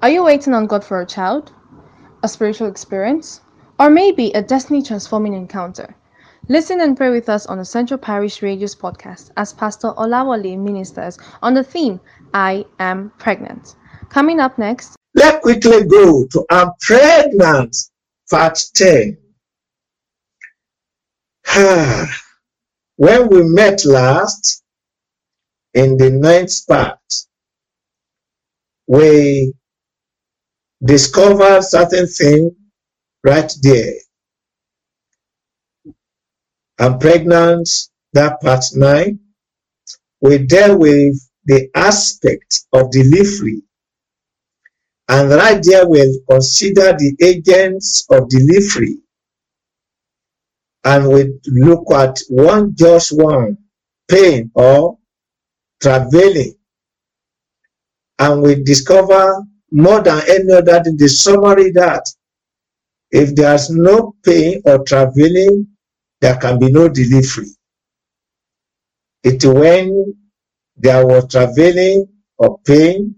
Are you waiting on God for a child, a spiritual experience, or maybe a destiny transforming encounter? Listen and pray with us on the Central Parish Radio's podcast as Pastor Olawale ministers on the theme I am pregnant. Coming up next, let's quickly go to I'm pregnant, part 10. Ah, when we met last in the ninth part, we discovered certain thing right there. I'm pregnant, that part nine. We deal with the aspect of delivery. And right there we'll consider the agents of delivery. And we look at one just one, pain or traveling. And we discover more than any other in the summary that if there's no pain or traveling, there can be no delivery. It when there was traveling or pain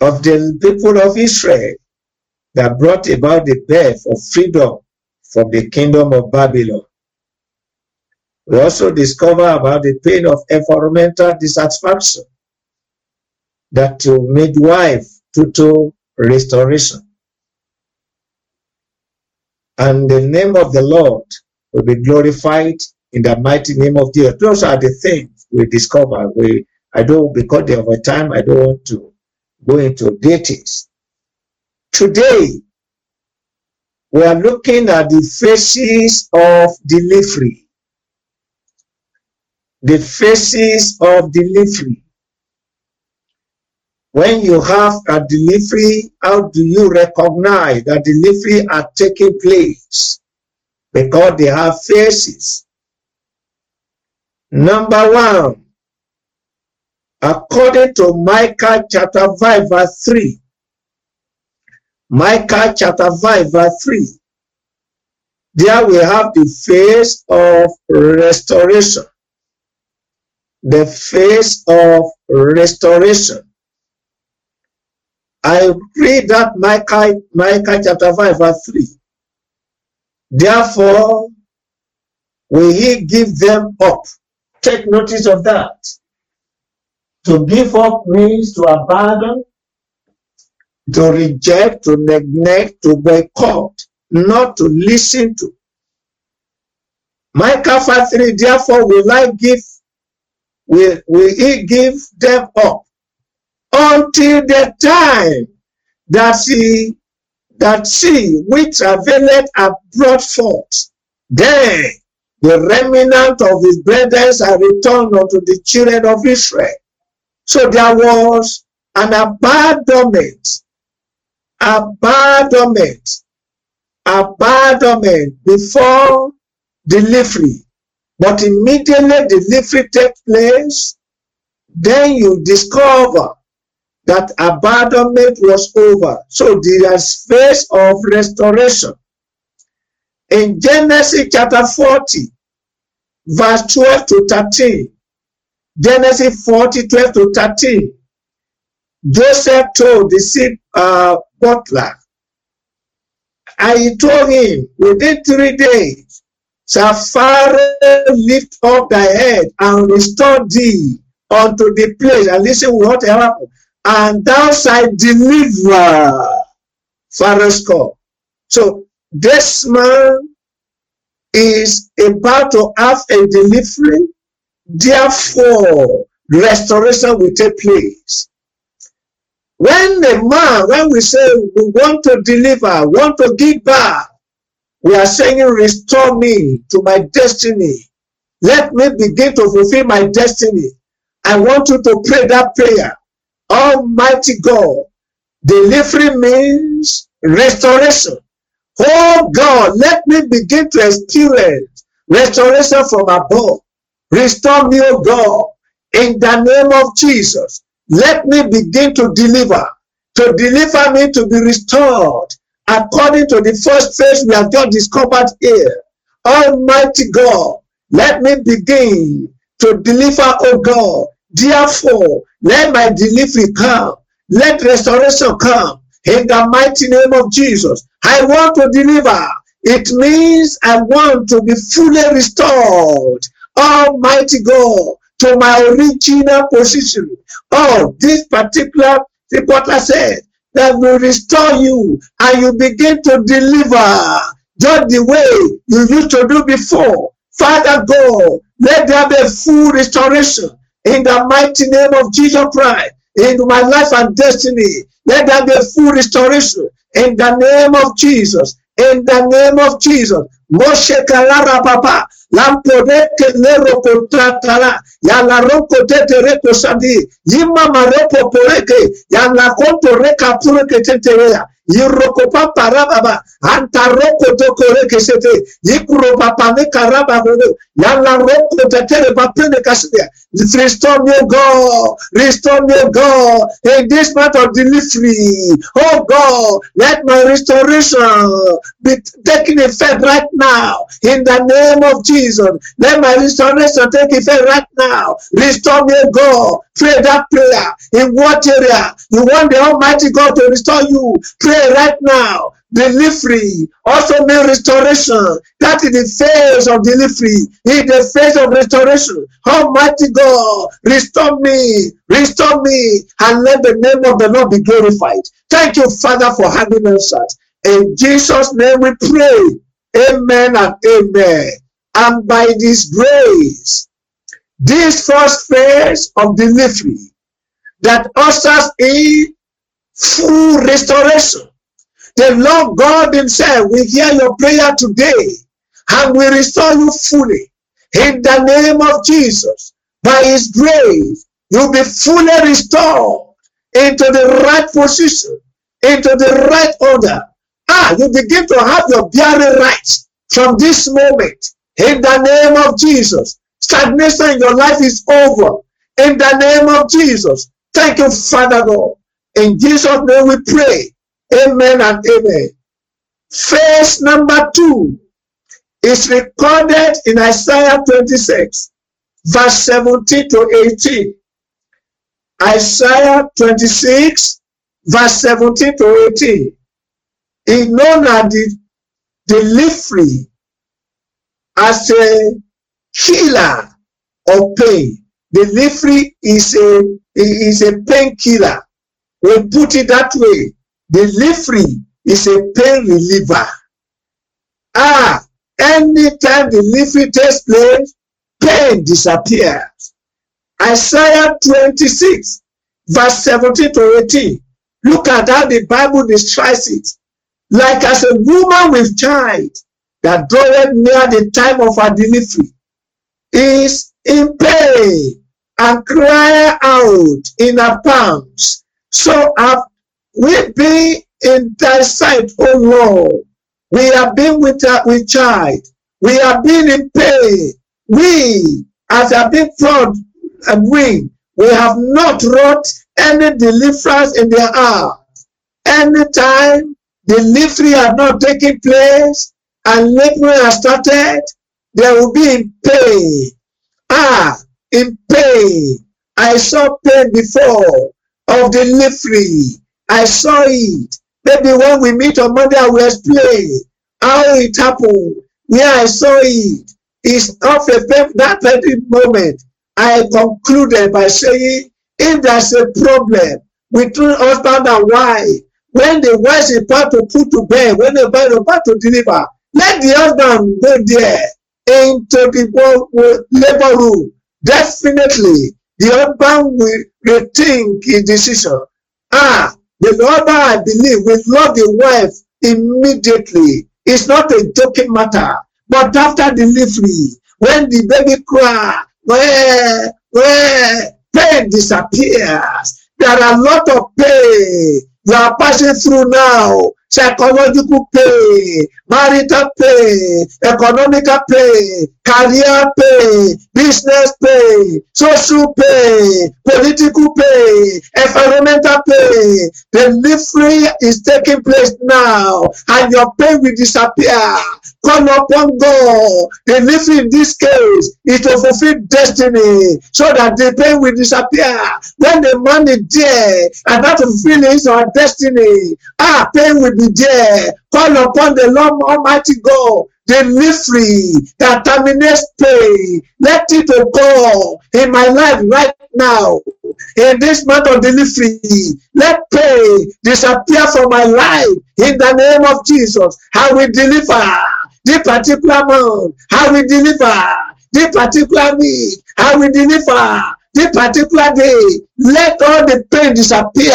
of the people of Israel that brought about the birth of freedom from the kingdom of Babylon. We also discover about the pain of environmental dissatisfaction that to midwife total restoration. And the name of the Lord will be glorified in the mighty name of Jesus. Those are the things we discover. We I don't because of a time I don't want to go into details. Today we are looking at the phases of delivery. The phases of delivery. When you have a delivery, how do you recognize that delivery are taking place? Because they have faces. Number one, according to Micah chapter 5 verse 3, Micah chapter 5 verse 3, there we have the face of restoration. The face of restoration. I read that Micah, Micah chapter 5, verse 3. Therefore, will he give them up? Take notice of that. To give up means to abandon, to reject, to neglect, to boycott, not to listen to. Micah 5 3, therefore will I give, will, will he give them up until the time that she that she which availeth are brought forth. Then the remnant of his brethren are returned unto the children of Israel. So there was an abandonment, abandonment, abandonment before delivery. But immediately delivery takes place, then you discover that abandonment was over. So there is phase of restoration. In Genesis chapter 40, verse 12 to 13, Genesis 40, 12 to 13, Joseph told the sick uh, butler, and he told him, within three days, shall Pharaoh lift up thy head and restore thee unto the place. And listen what happened and thou shalt deliver Pharaoh's call. So this man is about to have a delivery. Therefore, restoration will take place. When the man, when we say we want to deliver, want to give back, we are saying, restore me to my destiny. Let me begin to fulfill my destiny. I want you to pray that prayer. Almighty God, delivery means restoration. Oh God, let me begin to experience restoration from above. Restore me, oh God, in the name of Jesus. Let me begin to deliver, to deliver me to be restored according to the first phase we have just discovered here. Almighty God, let me begin to deliver, oh God, Therefore, let my delivery come Let restoration come in the mighty name of Jesus. I want to deliver. It means I want to be fully restored. Almighty God, to my original position. Oh, this particular reporter said that will restore you and you begin to deliver just the way you used to do before. Father God, let there be full restoration in the mighty name of Jesus Christ into my life and destiny. Let there be full restoration in the name of Jesus. In the name of Jesus. Moshe Kalara Papa. Kotatala. Roko tete reko. Yima marepo poreke. Reka. Yirokopa parababa. Antaroko toko reke sete. Yikuro papa ne karaba hono. Ya la roko tetere papene kasidia. Restore me, God. Restore me, God. In this month of delivery. Oh God, let my restoration be taking effect right now. In the name of Jesus. Let my restoration take effect right now. Restore me, God. Pray that prayer. In what area you want the Almighty God to restore you? Pray right now delivery, also mean restoration. That is the phase of delivery, in the phase of restoration. Almighty God, restore me, restore me, and let the name of the Lord be glorified. Thank you, Father, for having answered. In Jesus' name we pray. Amen and amen. And by this grace, this first phase of delivery that ushers in full restoration the Lord God Himself will hear your prayer today and will restore you fully. In the name of Jesus, by His grace, you'll be fully restored into the right position, into the right order. Ah, you begin to have your bearing rights from this moment. In the name of Jesus, stagnation in your life is over. In the name of Jesus, thank you, Father God. In Jesus' name we pray. Amen and amen. Phase number two is recorded in Isaiah 26, verse 17 to 18. Isaiah 26, verse 17 to 18. Is known as the delivery as a healer of pain. Delivery is a is a painkiller. We put it that way. Delivery is a pain reliever. Ah, anytime delivery takes place, pain disappears. Isaiah 26, verse 17 to 18. Look at how the Bible describes it. Like as a woman with child that draweth near the time of her delivery is in pain and cry out in her palms. So have we be in thy sight, O Lord. We have been with, uh, with child. We have been in pain. We, as have been fraud and we, we have not wrought any deliverance in their heart. Anytime delivery has not taken place and laboring has started, there will be in pain. Ah, in pain. I saw pain before of delivery. I saw it. Maybe when we meet on Monday, I will explain how it happened, where I saw it. It's of a that very moment. I concluded by saying, if there's a problem between husband and wife, when the wife is about to put to bed, when the wife is about to deliver, let the husband go there into the labor room. Definitely, the husband will rethink his decision. Ah, The lover, I believe, will love the wife immediately. It's not a joking matter. But after delivery, when the baby cry, where, where, pain disappears. There are a lot of pain you are passing through now. Psychological pain, marital pain, economical pain, career pain, business pain, social pain, political pain, environmental pain. Delivery is taking place now, and your pain will disappear. Call upon God. Delivery in this case is to fulfill destiny so that the pain will disappear. When the man is there and that fulfill his or destiny, ah, pain will be there. Call upon the Lord Almighty God the delivery that terminates pain. Let it oh go in my life right now. In this month of delivery, let pain disappear from my life in the name of Jesus. I will deliver this particular month. I will deliver this particular week. I will deliver this particular day. Let all the pain disappear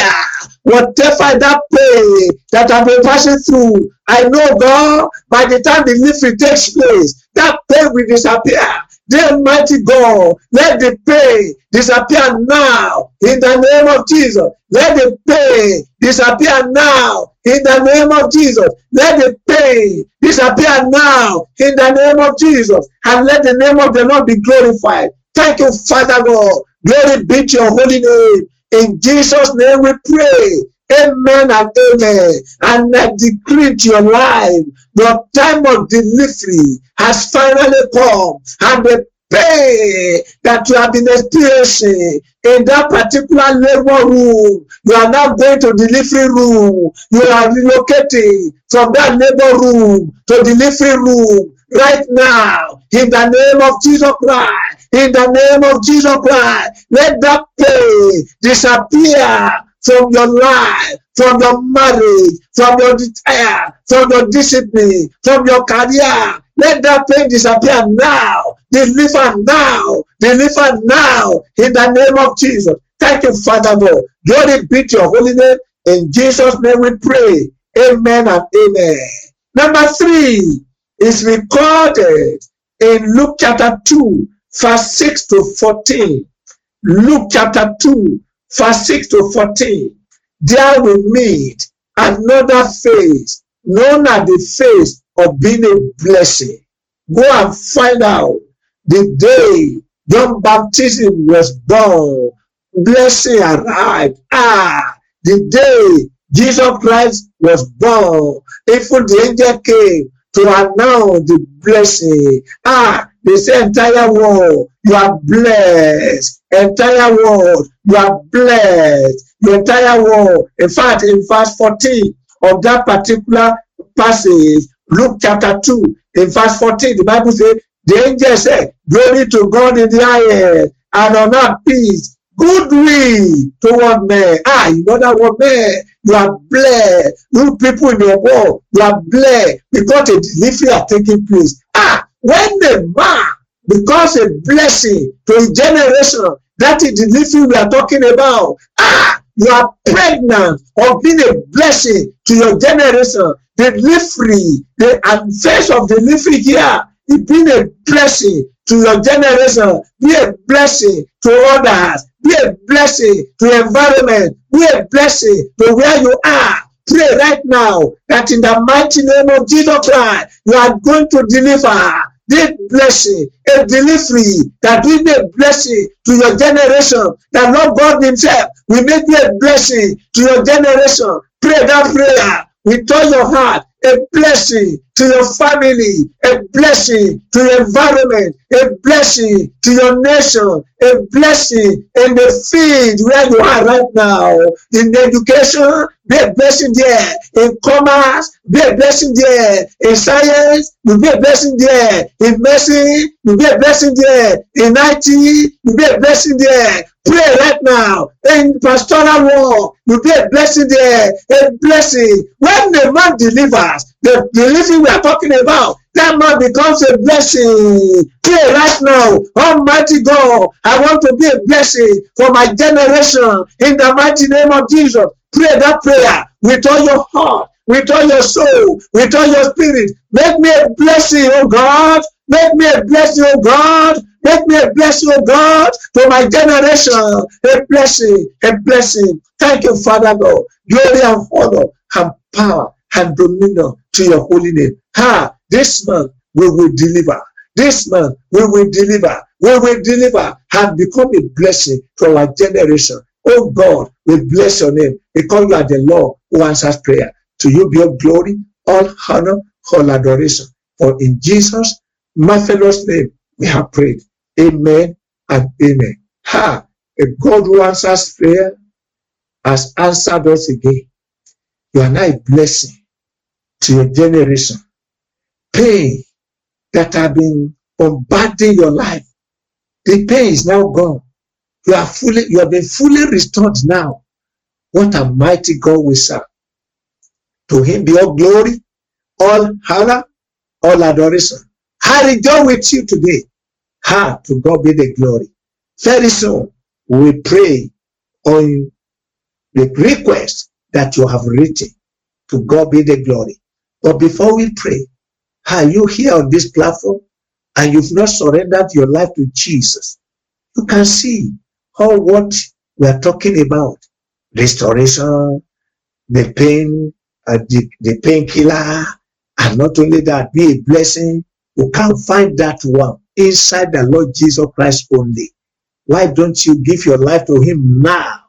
whatever that pain that I've been passing through, I know God, by the time the delivery takes place, that pain will disappear. Dear mighty God, let the pain disappear now in the name of Jesus. Let the pain disappear now in the name of Jesus. Let the pain disappear now in the name of Jesus. And let the name of the Lord be glorified. Thank you, Father God. Glory be to your holy name. In Jesus' name we pray. Amen and amen. And I decree to your life, your time of delivery has finally come. And the pain that you have been experiencing in that particular labor room, you are now going to delivery room. You are relocating from that labor room to delivery room right now in the name of Jesus Christ in the name of Jesus Christ. Let that pain disappear from your life, from your marriage, from your desire, from your discipline, from your career. Let that pain disappear now. Deliver now. Deliver now in the name of Jesus. Thank you, Father God. Glory be to your holy name. In Jesus' name we pray. Amen and amen. Number three is recorded in Luke chapter 2, verse 6 to 14. Luke chapter 2, verse 6 to 14. There we meet another phase known as the phase of being a blessing. Go and find out the day John baptism was born. Blessing arrived. Ah, the day Jesus Christ was born. Even the angel came to announce the blessing. Ah, they say entire world, you are blessed. Entire world, you are blessed. The entire world. In fact, in verse 14 of that particular passage, Luke chapter 2, in verse 14, the Bible says, the angel said, Glory to God in the highest, and on earth peace, goodwill toward men. Ah, you know that word, man. You are blessed. You people in the world, you are blessed because a delivery are taking place. Ah, when the man becomes a blessing to a generation, that is the delivery we are talking about. Ah, you are pregnant of being a blessing to your generation. Delivery, the advance of delivery here is being a blessing to your generation. Be a blessing to others. Be a blessing to environment. Be a blessing to where you are. Pray right now that in the mighty name of Jesus Christ, you are going to deliver this blessing, a delivery that be a blessing to your generation. That Lord God Himself will make you a blessing to your generation. Pray that prayer with all your heart a blessing to your family, a blessing to your environment, a blessing to your nation, a blessing in the field where you are right now, in education, be a blessing there, in commerce, be a blessing there, in science, you be a blessing there, in medicine, you be a blessing there, in IT, you be a blessing there, Pray right now. In pastoral war. You be a blessing there, a blessing. When the man delivers, the delivery we are talking about, that man becomes a blessing. Pray right now, Almighty God. I want to be a blessing for my generation in the mighty name of Jesus. Pray that prayer with all your heart, with all your soul, with all your spirit. Make me a blessing, oh God. Make me a blessing, oh God. Make me a blessing, oh God, to my generation. A blessing, a blessing. Thank you, Father God. Glory and honor and power and dominion to your holy name. Ha! This month we will deliver. This month we will deliver. We will deliver and become a blessing to our generation. Oh God, we bless your name because you are the Lord who answers prayer. To you be all glory, all honor, all adoration. For in Jesus' marvelous name we have prayed. Amen and amen. Ha! A God who answers prayer has answered us again. You are now a blessing to your generation. Pain that have been bombarding your life, the pain is now gone. You are fully, you have been fully restored now. What a mighty God we serve. To him be all glory, all honor, all adoration. I rejoice with you today. Ha, to God be the glory. Very soon, we pray on the request that you have written. To God be the glory. But before we pray, are you here on this platform and you've not surrendered your life to Jesus? You can see how what we are talking about restoration, the pain, uh, the, the painkiller, and not only that, be a blessing. You can't find that one inside the Lord Jesus Christ only. Why don't you give your life to Him now?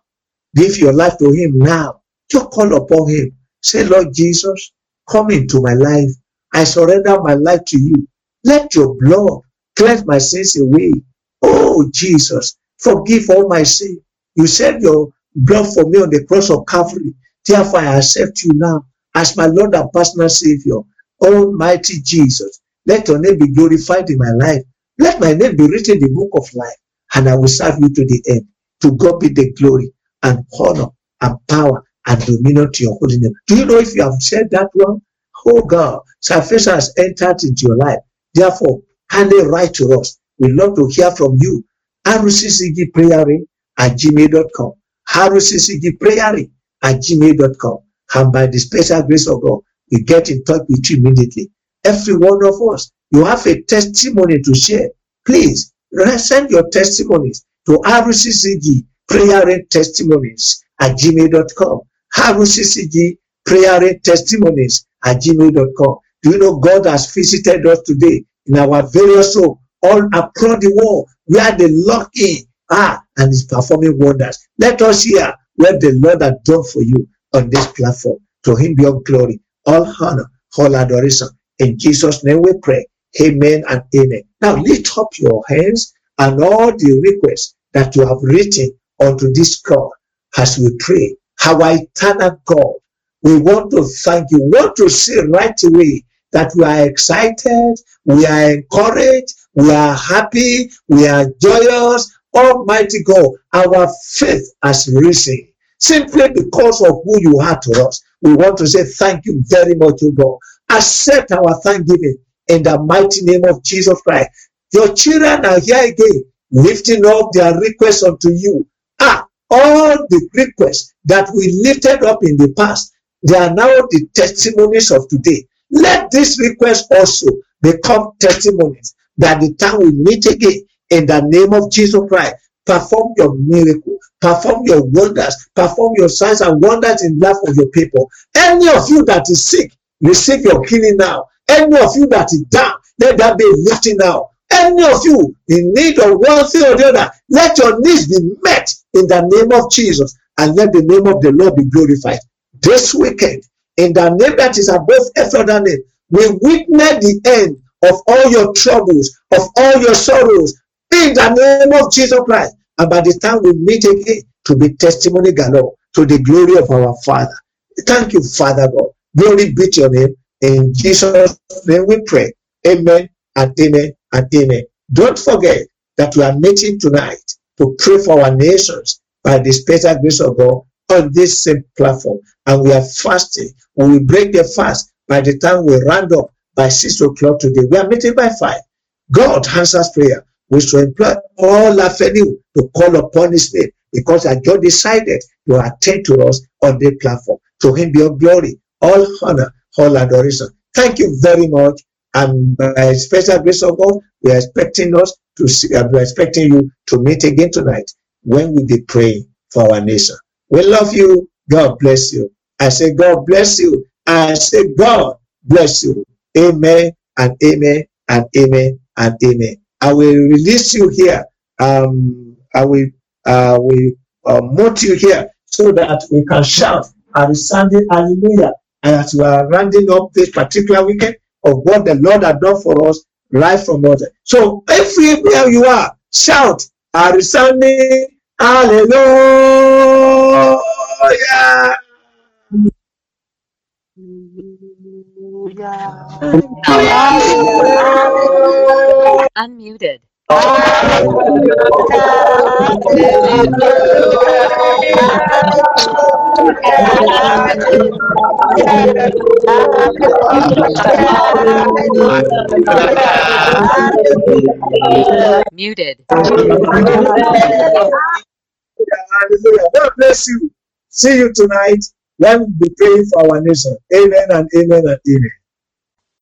Give your life to Him now. Just call upon Him. Say, Lord Jesus, come into my life. I surrender my life to you. Let your blood cleanse my sins away. Oh, Jesus, forgive all my sin. You shed your blood for me on the cross of Calvary. Therefore, I accept you now as my Lord and personal Savior. Almighty Jesus, let your name be glorified in my life. Let my name be written in the book of life, and I will serve you to the end. To God be the glory and honor and power and dominion to your holy name. Do you know if you have said that one? Oh God, salvation has entered into your life. Therefore, kindly write to us. We'd love to hear from you. RCCG prayering at gmail.com. RCCG prayering at gmail.com. And by the special grace of God, we get in touch with you immediately. Every one of us, you have a testimony to share. Please send your testimonies to RCCG prayering testimonies at gmail.com. RCCG prayering testimonies at gmail.com. Do you know God has visited us today in our various homes all across the world where the lock in ah and is performing wonders. Let us hear what the Lord has done for you on this platform. To him be all glory, all honor, all adoration. In Jesus' name we pray. Amen and amen. Now lift up your hands and all the requests that you have written unto this God as we pray. Our eternal God, we want to thank you. We want to say right away that we are excited, we are encouraged, we are happy, we are joyous. Almighty God, our faith has risen simply because of who you are to us. We want to say thank you very much, O God. Accept our thanksgiving in the mighty name of Jesus Christ. Your children are here again, lifting up their requests unto you. All the requests that we lifted up in the past, they are now the testimonies of today. Let this request also become testimonies that the time we meet again in the name of Jesus Christ. Perform your miracle, perform your wonders, perform your signs and wonders in life of your people. Any of you that is sick, receive your healing now. Any of you that is down, let that be lifting now. Any of you in need of one thing or the other, let your needs be met in the name of Jesus and let the name of the Lord be glorified. This weekend, in the name that is above every other name, we witness the end of all your troubles, of all your sorrows, in the name of Jesus Christ. And by the time we meet again, to be testimony galore to the glory of our Father. Thank you, Father God. Glory be to your name. In Jesus' name we pray. Amen and amen and amen. Don't forget that we are meeting tonight to pray for our nations by the special grace of God on this same platform. And we are fasting. We will break the fast by the time we round up by 6 o'clock today. We are meeting by 5. God answers prayer. We should employ all avenue to call upon his name because I just decided to attend to us on the platform. To him be all glory, all honor, all adoration. Thank you very much. And by special grace of God, we are expecting us to see, uh, we are expecting you to meet again tonight when we be praying for our nation. We love you. God bless you. I say, God bless you I say, God bless you. Amen and amen and amen and amen. I will release you here. Um, I will, uh, will uh, mute you here so that we can shout a resounding hallelujah And as we are rounding up this particular weekend of what the Lord has done for us right from us. So everywhere you are, shout a resounding hallelujah. Unmuted. Muted. God bless you. See you tonight when we be praying for our nation. Amen and amen and amen.